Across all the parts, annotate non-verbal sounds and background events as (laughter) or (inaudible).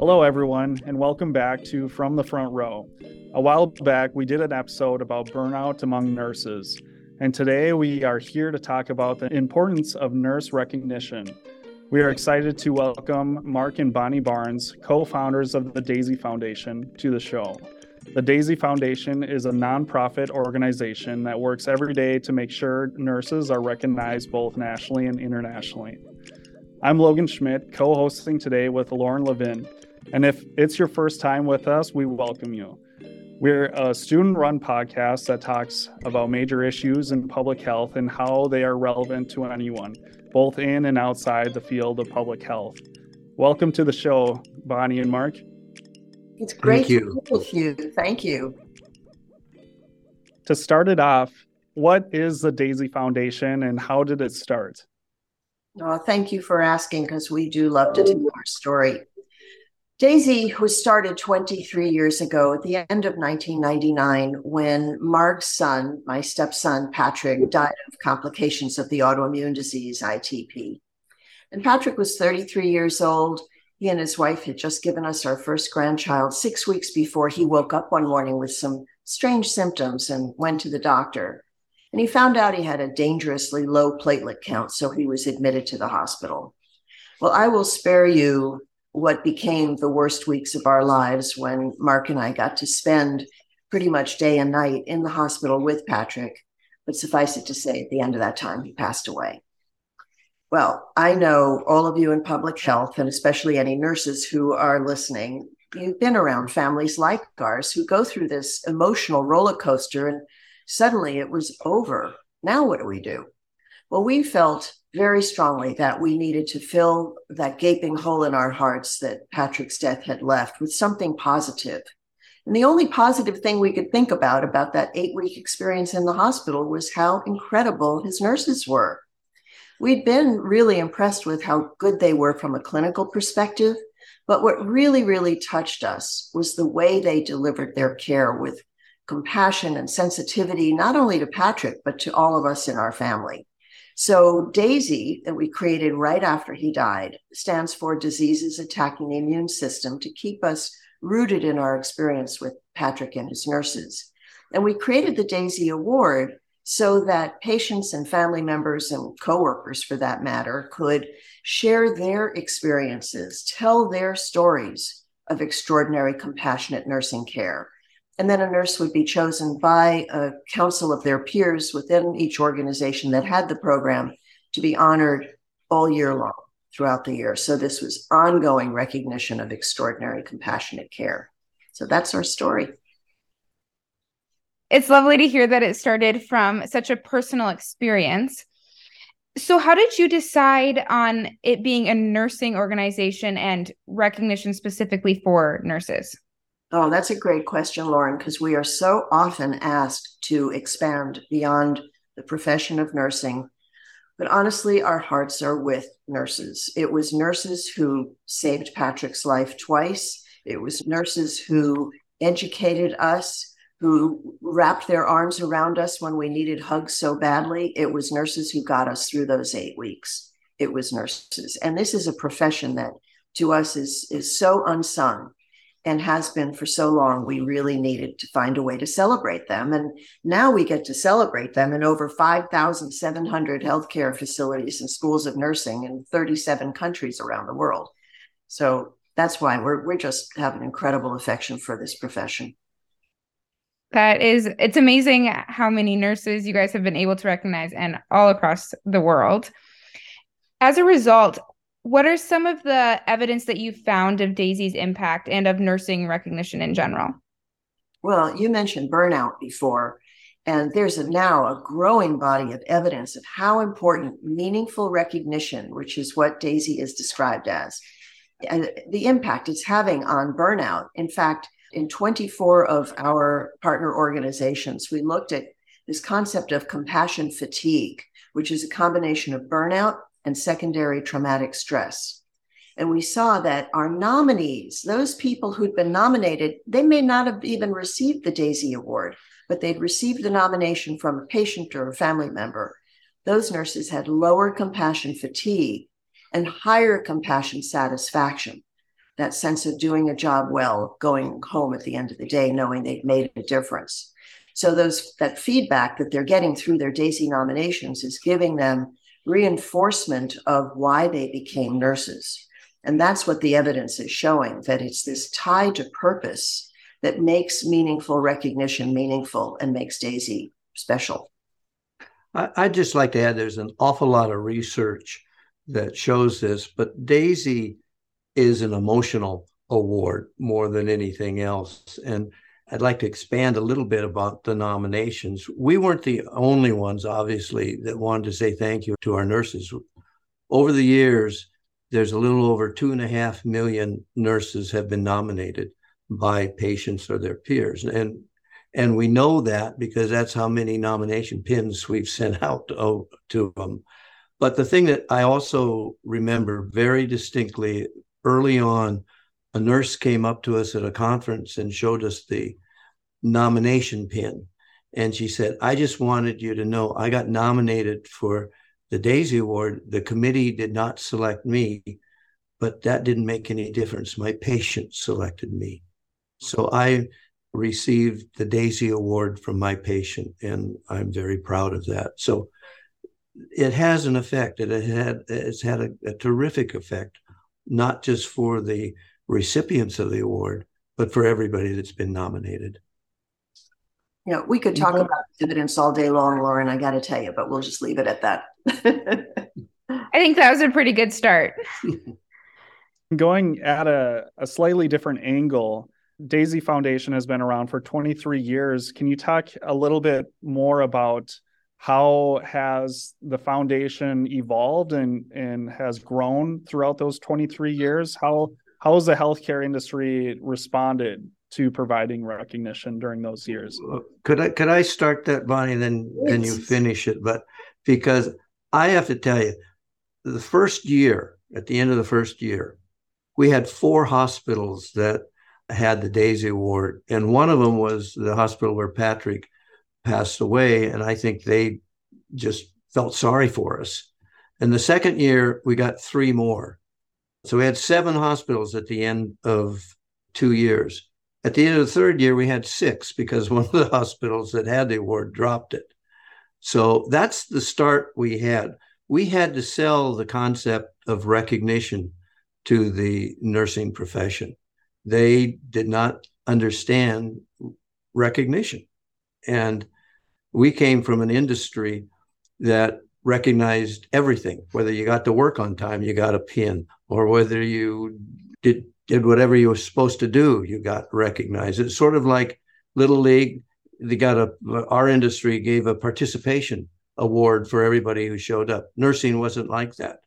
Hello, everyone, and welcome back to From the Front Row. A while back, we did an episode about burnout among nurses, and today we are here to talk about the importance of nurse recognition. We are excited to welcome Mark and Bonnie Barnes, co founders of the Daisy Foundation, to the show. The Daisy Foundation is a nonprofit organization that works every day to make sure nurses are recognized both nationally and internationally. I'm Logan Schmidt, co hosting today with Lauren Levin. And if it's your first time with us, we welcome you. We're a student run podcast that talks about major issues in public health and how they are relevant to anyone, both in and outside the field of public health. Welcome to the show, Bonnie and Mark. It's great Thank you. to be with you. Thank you. To start it off, what is the Daisy Foundation and how did it start? Oh, thank you for asking because we do love to tell our story. Daisy was started 23 years ago at the end of 1999 when Mark's son, my stepson Patrick, died of complications of the autoimmune disease ITP. And Patrick was 33 years old. He and his wife had just given us our first grandchild six weeks before he woke up one morning with some strange symptoms and went to the doctor. And he found out he had a dangerously low platelet count, so he was admitted to the hospital. Well, I will spare you what became the worst weeks of our lives when Mark and I got to spend pretty much day and night in the hospital with Patrick. But suffice it to say, at the end of that time, he passed away. Well, I know all of you in public health, and especially any nurses who are listening, you've been around families like ours who go through this emotional roller coaster and suddenly it was over. Now, what do we do? Well, we felt very strongly that we needed to fill that gaping hole in our hearts that Patrick's death had left with something positive. And the only positive thing we could think about about that eight week experience in the hospital was how incredible his nurses were. We'd been really impressed with how good they were from a clinical perspective, but what really, really touched us was the way they delivered their care with compassion and sensitivity, not only to Patrick, but to all of us in our family. So, DAISY, that we created right after he died, stands for Diseases Attacking the Immune System to keep us rooted in our experience with Patrick and his nurses. And we created the DAISY Award so that patients and family members and coworkers, for that matter, could share their experiences, tell their stories of extraordinary compassionate nursing care and then a nurse would be chosen by a council of their peers within each organization that had the program to be honored all year long throughout the year. So this was ongoing recognition of extraordinary compassionate care. So that's our story. It's lovely to hear that it started from such a personal experience. So, how did you decide on it being a nursing organization and recognition specifically for nurses? Oh, that's a great question, Lauren, because we are so often asked to expand beyond the profession of nursing. But honestly, our hearts are with nurses. It was nurses who saved Patrick's life twice. It was nurses who educated us, who wrapped their arms around us when we needed hugs so badly. It was nurses who got us through those eight weeks. It was nurses. And this is a profession that to us is, is so unsung and has been for so long, we really needed to find a way to celebrate them. And now we get to celebrate them in over 5,700 healthcare facilities and schools of nursing in 37 countries around the world. So that's why we're, we just have an incredible affection for this profession. That is, it's amazing how many nurses you guys have been able to recognize and all across the world. As a result, what are some of the evidence that you found of Daisy's impact and of nursing recognition in general? Well, you mentioned burnout before, and there's a, now a growing body of evidence of how important meaningful recognition, which is what Daisy is described as, and the impact it's having on burnout. In fact, in 24 of our partner organizations, we looked at this concept of compassion fatigue, which is a combination of burnout and secondary traumatic stress. And we saw that our nominees, those people who'd been nominated, they may not have even received the DAISY Award, but they'd received the nomination from a patient or a family member. Those nurses had lower compassion fatigue and higher compassion satisfaction. that sense of doing a job well, going home at the end of the day, knowing they've made a difference. So those that feedback that they're getting through their DAISY nominations is giving them reinforcement of why they became nurses. And that's what the evidence is showing that it's this tie to purpose that makes meaningful recognition meaningful and makes DAISY special. I'd just like to add there's an awful lot of research that shows this, but DAISY is an emotional award more than anything else. And I'd like to expand a little bit about the nominations. We weren't the only ones, obviously, that wanted to say thank you to our nurses. Over the years, there's a little over two and a half million nurses have been nominated by patients or their peers. And and we know that because that's how many nomination pins we've (laughs) sent out to, to them. But the thing that I also remember very distinctly early on, a nurse came up to us at a conference and showed us the nomination pin. And she said, I just wanted you to know I got nominated for the Daisy Award. The committee did not select me, but that didn't make any difference. My patient selected me. So I received the Daisy Award from my patient, and I'm very proud of that. So it has an effect. It had it's had a, a terrific effect, not just for the recipients of the award, but for everybody that's been nominated. You know, we could talk about evidence all day long, Lauren. I got to tell you, but we'll just leave it at that. (laughs) I think that was a pretty good start. (laughs) Going at a, a slightly different angle, Daisy Foundation has been around for 23 years. Can you talk a little bit more about how has the foundation evolved and, and has grown throughout those 23 years? How how has the healthcare industry responded to providing recognition during those years? Could I could I start that, Bonnie, and then yes. then you finish it? But because I have to tell you, the first year, at the end of the first year, we had four hospitals that had the Daisy Award, and one of them was the hospital where Patrick passed away, and I think they just felt sorry for us. And the second year, we got three more. So we had seven hospitals at the end of two years. At the end of the third year, we had six because (laughs) one of the hospitals that had the award dropped it. So that's the start we had. We had to sell the concept of recognition to the nursing profession they did not understand recognition. And we came from an industry that recognized everything, whether you got to work on time, you got a pin, or whether you did did whatever you were supposed to do, you got recognized. It's sort of like Little League. They got a our industry gave a participation award for everybody who showed up. Nursing wasn't like that.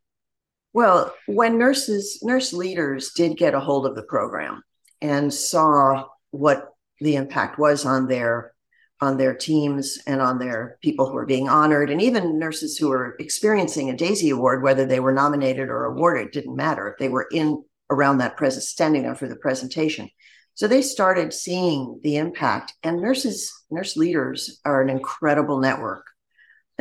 Well, when nurses, nurse leaders did get a hold of the program and saw what the impact was on their on their teams and on their people who were being honored and even nurses who were experiencing a daisy award whether they were nominated or awarded didn't matter if they were in around that present standing there for the presentation so they started seeing the impact and nurses nurse leaders are an incredible network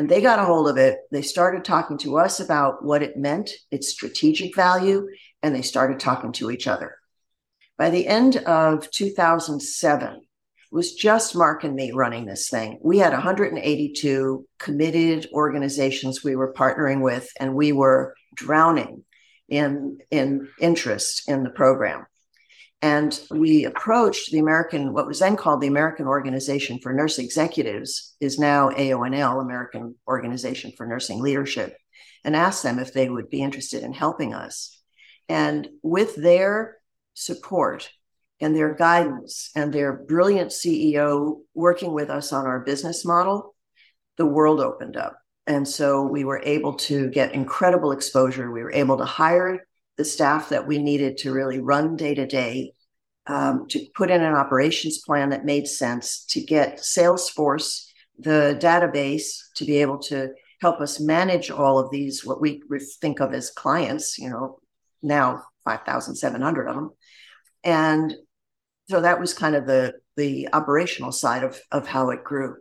and they got a hold of it. They started talking to us about what it meant, its strategic value, and they started talking to each other. By the end of 2007, it was just Mark and me running this thing. We had 182 committed organizations we were partnering with, and we were drowning in, in interest in the program. And we approached the American, what was then called the American Organization for Nurse Executives, is now AONL, American Organization for Nursing Leadership, and asked them if they would be interested in helping us. And with their support and their guidance and their brilliant CEO working with us on our business model, the world opened up. And so we were able to get incredible exposure. We were able to hire the staff that we needed to really run day to day, um, to put in an operations plan that made sense, to get Salesforce, the database, to be able to help us manage all of these, what we think of as clients, you know, now 5,700 of them. And so that was kind of the, the operational side of, of how it grew.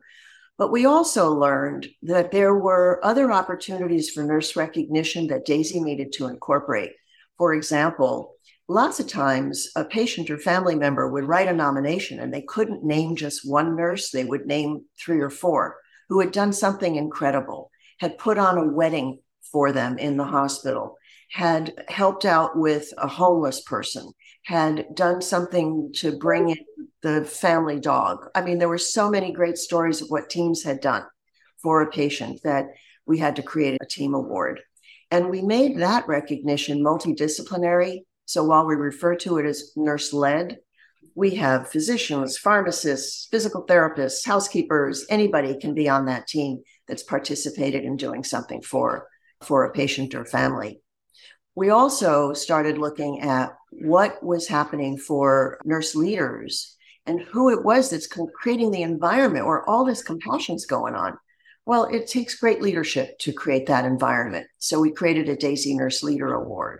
But we also learned that there were other opportunities for nurse recognition that Daisy needed to incorporate. For example, lots of times a patient or family member would write a nomination and they couldn't name just one nurse, they would name three or four who had done something incredible, had put on a wedding for them in the hospital, had helped out with a homeless person, had done something to bring in the family dog. I mean, there were so many great stories of what teams had done for a patient that we had to create a team award. And we made that recognition multidisciplinary. So while we refer to it as nurse led, we have physicians, pharmacists, physical therapists, housekeepers, anybody can be on that team that's participated in doing something for, for a patient or family. We also started looking at what was happening for nurse leaders and who it was that's creating the environment where all this compassion is going on. Well, it takes great leadership to create that environment. So we created a Daisy Nurse Leader Award.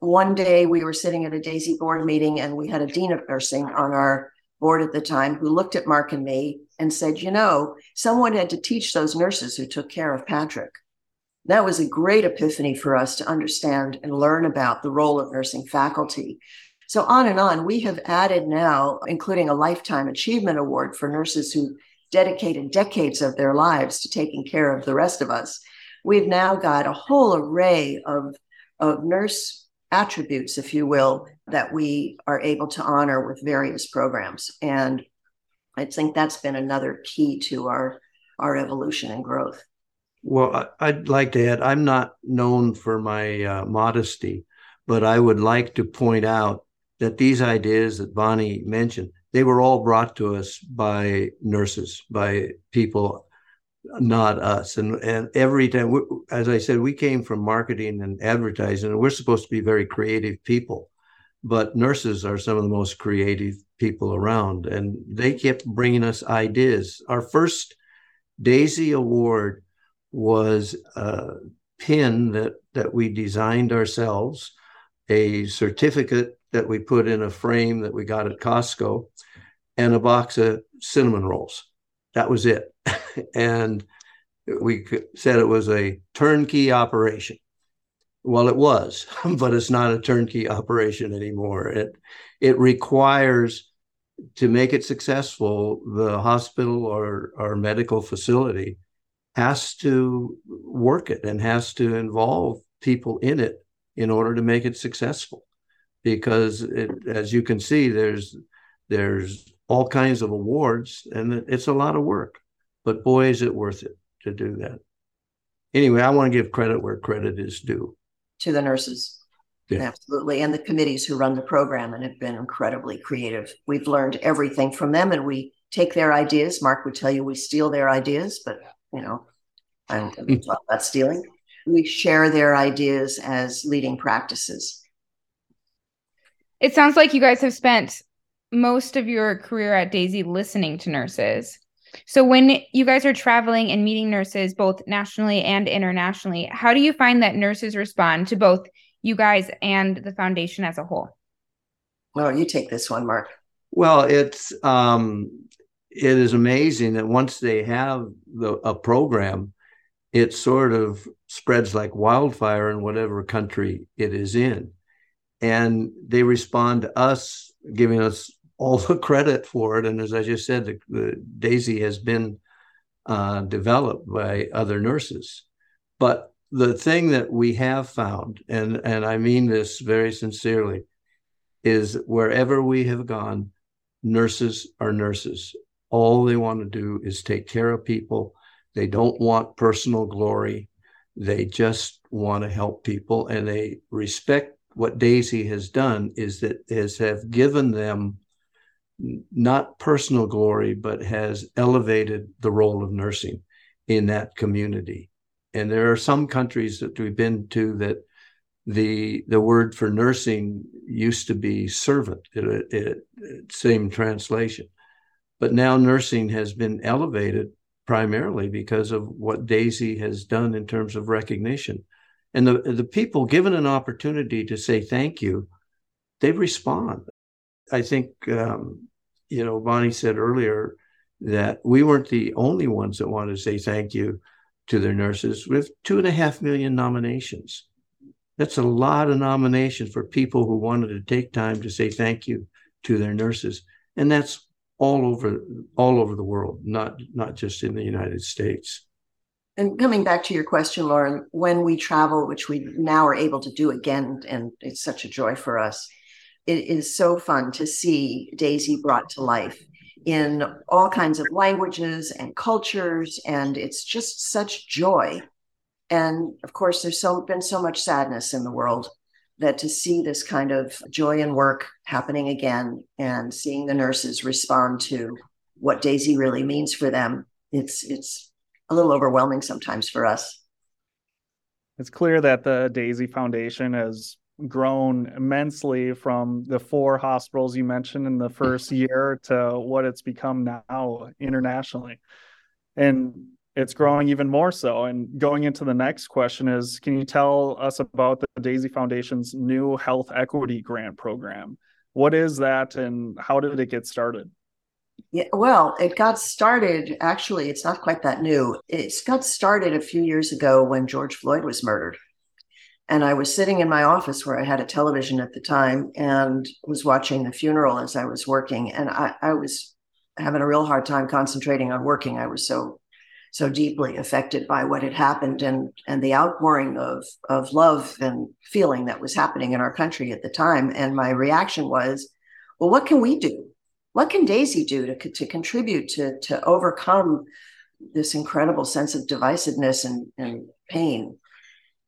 One day we were sitting at a Daisy board meeting and we had a dean of nursing on our board at the time who looked at Mark and me and said, You know, someone had to teach those nurses who took care of Patrick. That was a great epiphany for us to understand and learn about the role of nursing faculty. So, on and on, we have added now, including a Lifetime Achievement Award for nurses who dedicated decades of their lives to taking care of the rest of us. We've now got a whole array of, of nurse attributes, if you will, that we are able to honor with various programs. And I think that's been another key to our, our evolution and growth. Well, I'd like to add, I'm not known for my uh, modesty, but I would like to point out that these ideas that Bonnie mentioned, they were all brought to us by nurses, by people, not us. And and every time, we, as I said, we came from marketing and advertising, and we're supposed to be very creative people, but nurses are some of the most creative people around, and they kept bringing us ideas. Our first Daisy Award was a pin that that we designed ourselves, a certificate that we put in a frame that we got at Costco and a box of cinnamon rolls. That was it. (laughs) and we said it was a turnkey operation. Well, it was, (laughs) but it's not a turnkey operation anymore. It it requires to make it successful, the hospital or, or medical facility has to work it and has to involve people in it in order to make it successful because it, as you can see, there's there's all kinds of awards, and it's a lot of work. But boy, is it worth it to do that. Anyway, I want to give credit where credit is due to the nurses. Yeah. Absolutely. And the committees who run the program and have been incredibly creative. We've learned everything from them and we take their ideas. Mark would tell you we steal their ideas, but you know, I don't talk about stealing. We share their ideas as leading practices. It sounds like you guys have spent most of your career at Daisy listening to nurses. So when you guys are traveling and meeting nurses both nationally and internationally, how do you find that nurses respond to both you guys and the foundation as a whole? Well, you take this one, Mark. Well, it's um it is amazing that once they have the a program, it sort of spreads like wildfire in whatever country it is in. And they respond to us giving us all the credit for it. And as i just said the, the daisy has been uh, developed by other nurses. But the thing that we have found and and i mean this very sincerely is wherever we have gone nurses are nurses all they want to do is take care of people. They don't want personal glory. They just want to help people and they respect what Daisy has done is that has have given them not personal glory, but has elevated the role of nursing in that community. And there are some countries that we've been to that the the word for nursing used to be servant, it, it, it, same translation, but now nursing has been elevated primarily because of what Daisy has done in terms of recognition and the, the people given an opportunity to say thank you, they respond. I think, um, you know, Bonnie said earlier that we weren't the only ones that wanted to say thank you to their nurses with two and a half million nominations. That's a lot of nominations for people who wanted to take time to say thank you to their nurses. And that's all over all over the world, not not just in the United States. And coming back to your question, Lauren, when we travel, which we now are able to do again, and it's such a joy for us, it is so fun to see Daisy brought to life in all kinds of languages and cultures. And it's just such joy. And of course, there's so been so much sadness in the world that to see this kind of joy and work happening again and seeing the nurses respond to what Daisy really means for them, it's it's a little overwhelming sometimes for us. It's clear that the Daisy Foundation has grown immensely from the four hospitals you mentioned in the first year to what it's become now internationally. And it's growing even more so. And going into the next question is can you tell us about the Daisy Foundation's new health equity grant program? What is that and how did it get started? Yeah, well, it got started. Actually, it's not quite that new. It's got started a few years ago when George Floyd was murdered. And I was sitting in my office where I had a television at the time and was watching the funeral as I was working. And I, I was having a real hard time concentrating on working. I was so so deeply affected by what had happened and and the outpouring of of love and feeling that was happening in our country at the time. And my reaction was, well, what can we do? What can Daisy do to, to contribute to, to overcome this incredible sense of divisiveness and, and pain?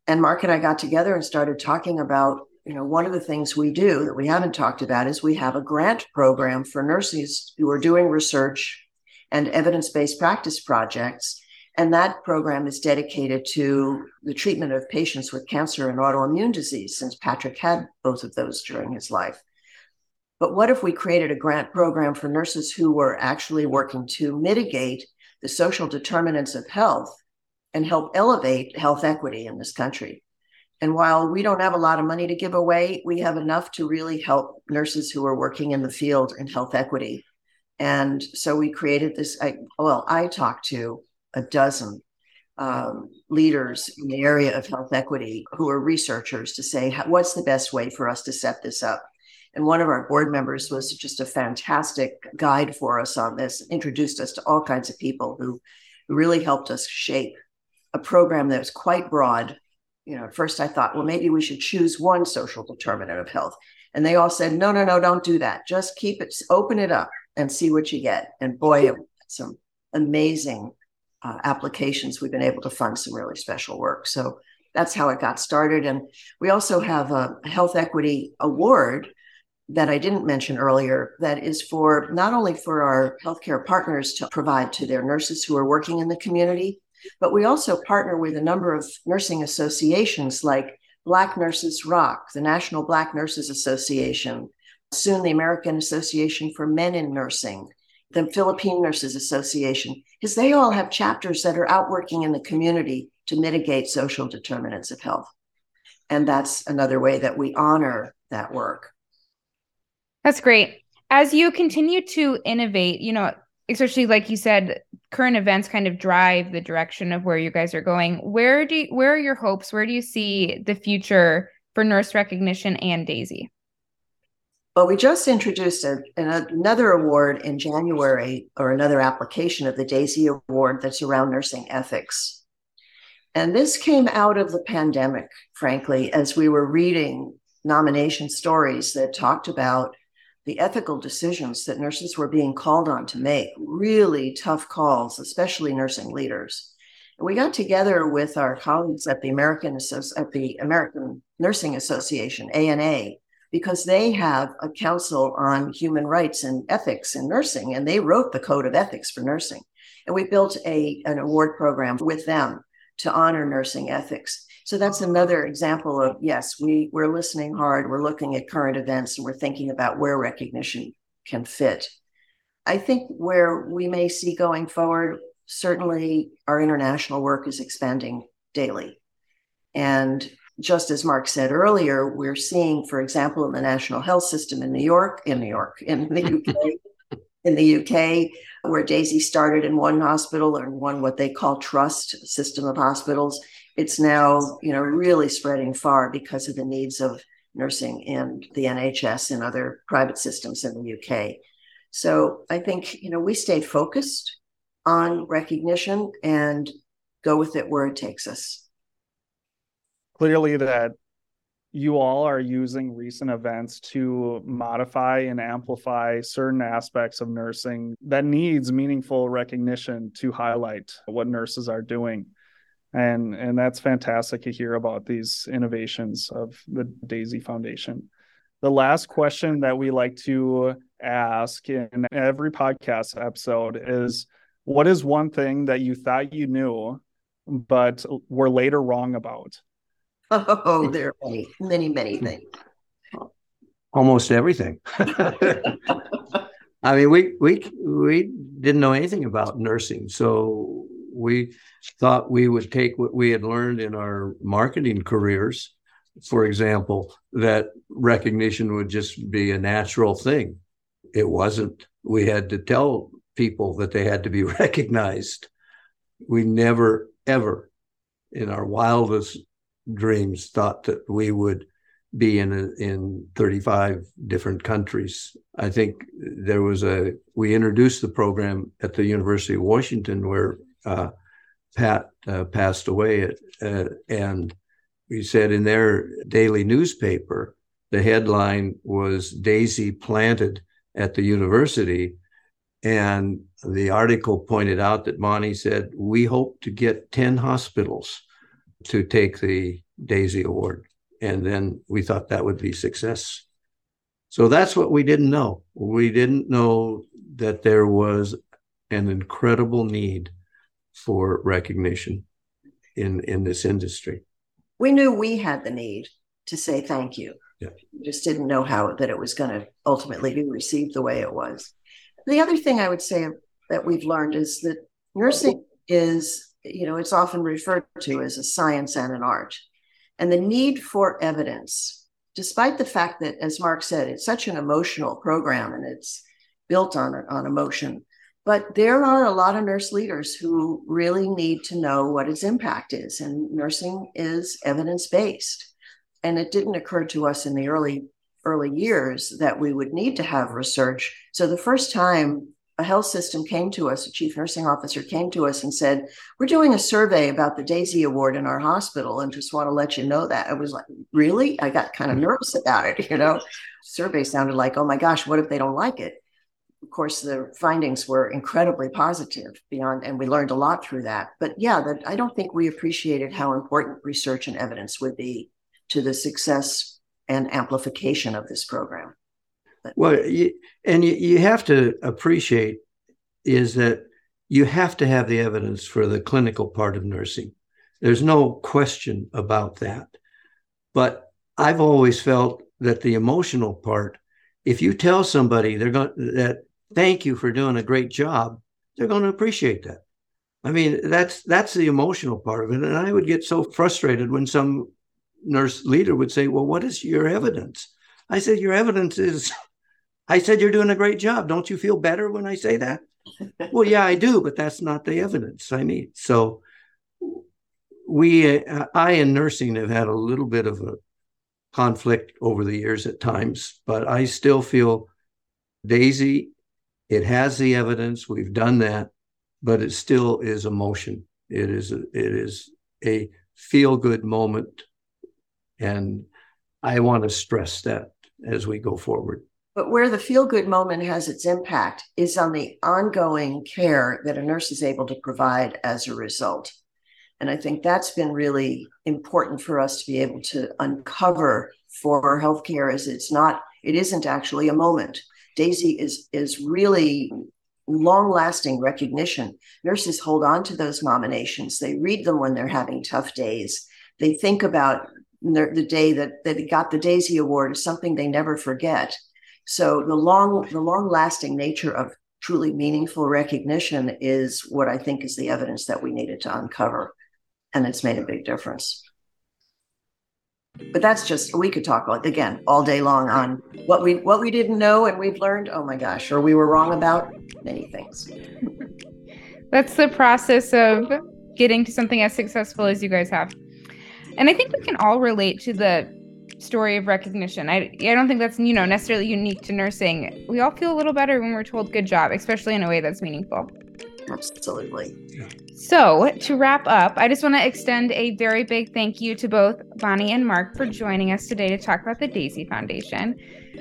And Mark and I got together and started talking about, you know, one of the things we do that we haven't talked about is we have a grant program for nurses who are doing research and evidence based practice projects. And that program is dedicated to the treatment of patients with cancer and autoimmune disease, since Patrick had both of those during his life. But what if we created a grant program for nurses who were actually working to mitigate the social determinants of health and help elevate health equity in this country? And while we don't have a lot of money to give away, we have enough to really help nurses who are working in the field in health equity and so we created this. I, well, I talked to a dozen um, leaders in the area of health equity who are researchers to say, what's the best way for us to set this up? And one of our board members was just a fantastic guide for us on this, introduced us to all kinds of people who really helped us shape a program that was quite broad. You know, at first I thought, well, maybe we should choose one social determinant of health. And they all said, no, no, no, don't do that. Just keep it, open it up and see what you get. And boy, some amazing uh, applications. We've been able to fund some really special work. So that's how it got started. And we also have a health equity award that I didn't mention earlier that is for not only for our healthcare partners to provide to their nurses who are working in the community, but we also partner with a number of nursing associations like Black Nurses Rock, the National Black Nurses Association, soon the American Association for Men in Nursing, the Philippine Nurses Association, because they all have chapters that are out working in the community to mitigate social determinants of health. And that's another way that we honor that work. That's great. As you continue to innovate, you know, especially like you said, current events kind of drive the direction of where you guys are going. Where do you, where are your hopes? Where do you see the future for nurse recognition and Daisy? Well, we just introduced a, another award in January, or another application of the Daisy Award that's around nursing ethics. And this came out of the pandemic, frankly, as we were reading nomination stories that talked about the ethical decisions that nurses were being called on to make, really tough calls, especially nursing leaders. And we got together with our colleagues at the American at the American Nursing Association, ANA, because they have a council on human rights and ethics in nursing, and they wrote the code of ethics for nursing. And we built a, an award program with them to honor nursing ethics. So that's another example of yes, we, we're listening hard, we're looking at current events, and we're thinking about where recognition can fit. I think where we may see going forward, certainly our international work is expanding daily. And just as Mark said earlier, we're seeing, for example, in the national health system in New York, in New York, in the (laughs) UK, in the UK, where Daisy started in one hospital and one what they call trust system of hospitals. it's now, you know, really spreading far because of the needs of nursing and the NHS and other private systems in the UK. So I think, you know, we stayed focused on recognition and go with it where it takes us. Clearly, that you all are using recent events to modify and amplify certain aspects of nursing that needs meaningful recognition to highlight what nurses are doing. And and that's fantastic to hear about these innovations of the daisy foundation. The last question that we like to ask in every podcast episode is what is one thing that you thought you knew but were later wrong about Oh, (laughs) there are many, many, many hmm. things. Almost everything. (laughs) I mean, we we we didn't know anything about nursing, so we thought we would take what we had learned in our marketing careers, for example, that recognition would just be a natural thing. It wasn't. We had to tell people that they had to be (laughs) recognized. We never, ever, in our wildest dreams thought that we would be in a, in 35 different countries. I think there was a we introduced the program at the University of Washington where uh, Pat uh, passed away, at, uh, and we said in their daily newspaper the headline was Daisy planted at the university. And the article pointed out that Bonnie said, We hope to get 10 hospitals to take the Daisy Award. And then we thought that would be success. So that's what we didn't know. We didn't know that there was an incredible need for recognition in, in this industry. We knew we had the need to say thank you. Yeah. We just didn't know how that it was going to ultimately be received the way it was. The other thing I would say that we've learned is that nursing is you know, it's often referred to as a science and an art. And the need for evidence, despite the fact that, as Mark said, it's such an emotional program and it's built on, on emotion. But there are a lot of nurse leaders who really need to know what its impact is. And nursing is evidence based. And it didn't occur to us in the early early years that we would need to have research. So the first time a health system came to us, a chief nursing officer came to us and said, We're doing a survey about the Daisy Award in our hospital and just want to let you know that. I was like, Really? I got kind of mm-hmm. nervous about it. You know, survey sounded like, Oh my gosh, what if they don't like it? Of course, the findings were incredibly positive beyond, and we learned a lot through that. But yeah, that I don't think we appreciated how important research and evidence would be to the success and amplification of this program. Well, you, and you, you have to appreciate is that you have to have the evidence for the clinical part of nursing. There's no question about that. But I've always felt that the emotional part, if you tell somebody they're going that thank you for doing a great job, they're going to appreciate that. I mean, that's that's the emotional part of it. And I would get so frustrated when some nurse leader would say, Well, what is your evidence? I said, Your evidence is I said, You're doing a great job. Don't you feel better when I say that? (laughs) well, yeah, I do, but that's not the evidence I need. So, we, uh, I in nursing have had a little bit of a conflict over the years at times, but I still feel Daisy, it has the evidence. We've done that, but it still is emotion. It is a, it is a feel good moment. And I want to stress that as we go forward. But where the feel good moment has its impact is on the ongoing care that a nurse is able to provide as a result. And I think that's been really important for us to be able to uncover for healthcare is it's not, it isn't actually a moment. Daisy is is really long lasting recognition. Nurses hold on to those nominations. They read them when they're having tough days. They think about the day that, that they got the Daisy Award as something they never forget. So the long, the long lasting nature of truly meaningful recognition is what I think is the evidence that we needed to uncover. And it's made a big difference. But that's just we could talk about again all day long on what we what we didn't know and we've learned. Oh my gosh, or we were wrong about many things. (laughs) that's the process of getting to something as successful as you guys have. And I think we can all relate to the story of recognition. I, I don't think that's you know necessarily unique to nursing. We all feel a little better when we're told good job, especially in a way that's meaningful. Absolutely. So, to wrap up, I just want to extend a very big thank you to both Bonnie and Mark for joining us today to talk about the Daisy Foundation.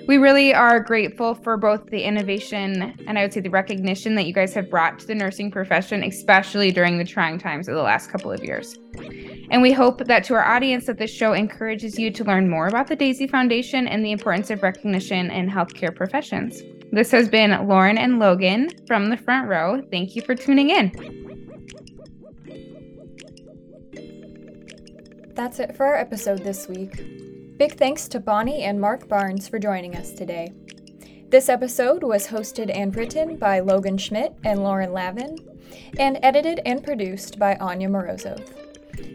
We really are grateful for both the innovation and I would say the recognition that you guys have brought to the nursing profession, especially during the trying times of the last couple of years. And we hope that to our audience that this show encourages you to learn more about the Daisy Foundation and the importance of recognition in healthcare professions. This has been Lauren and Logan from the front row. Thank you for tuning in. That's it for our episode this week. Big thanks to Bonnie and Mark Barnes for joining us today. This episode was hosted and written by Logan Schmidt and Lauren Lavin, and edited and produced by Anya Morozov.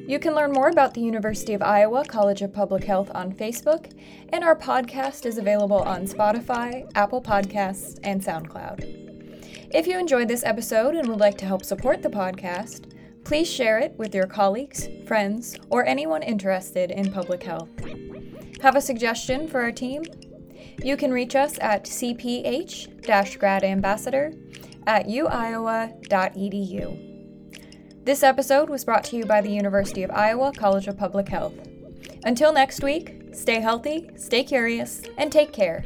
You can learn more about the University of Iowa College of Public Health on Facebook, and our podcast is available on Spotify, Apple Podcasts, and SoundCloud. If you enjoyed this episode and would like to help support the podcast, please share it with your colleagues, friends, or anyone interested in public health. Have a suggestion for our team? You can reach us at cph gradambassador at uiowa.edu. This episode was brought to you by the University of Iowa College of Public Health. Until next week, stay healthy, stay curious, and take care.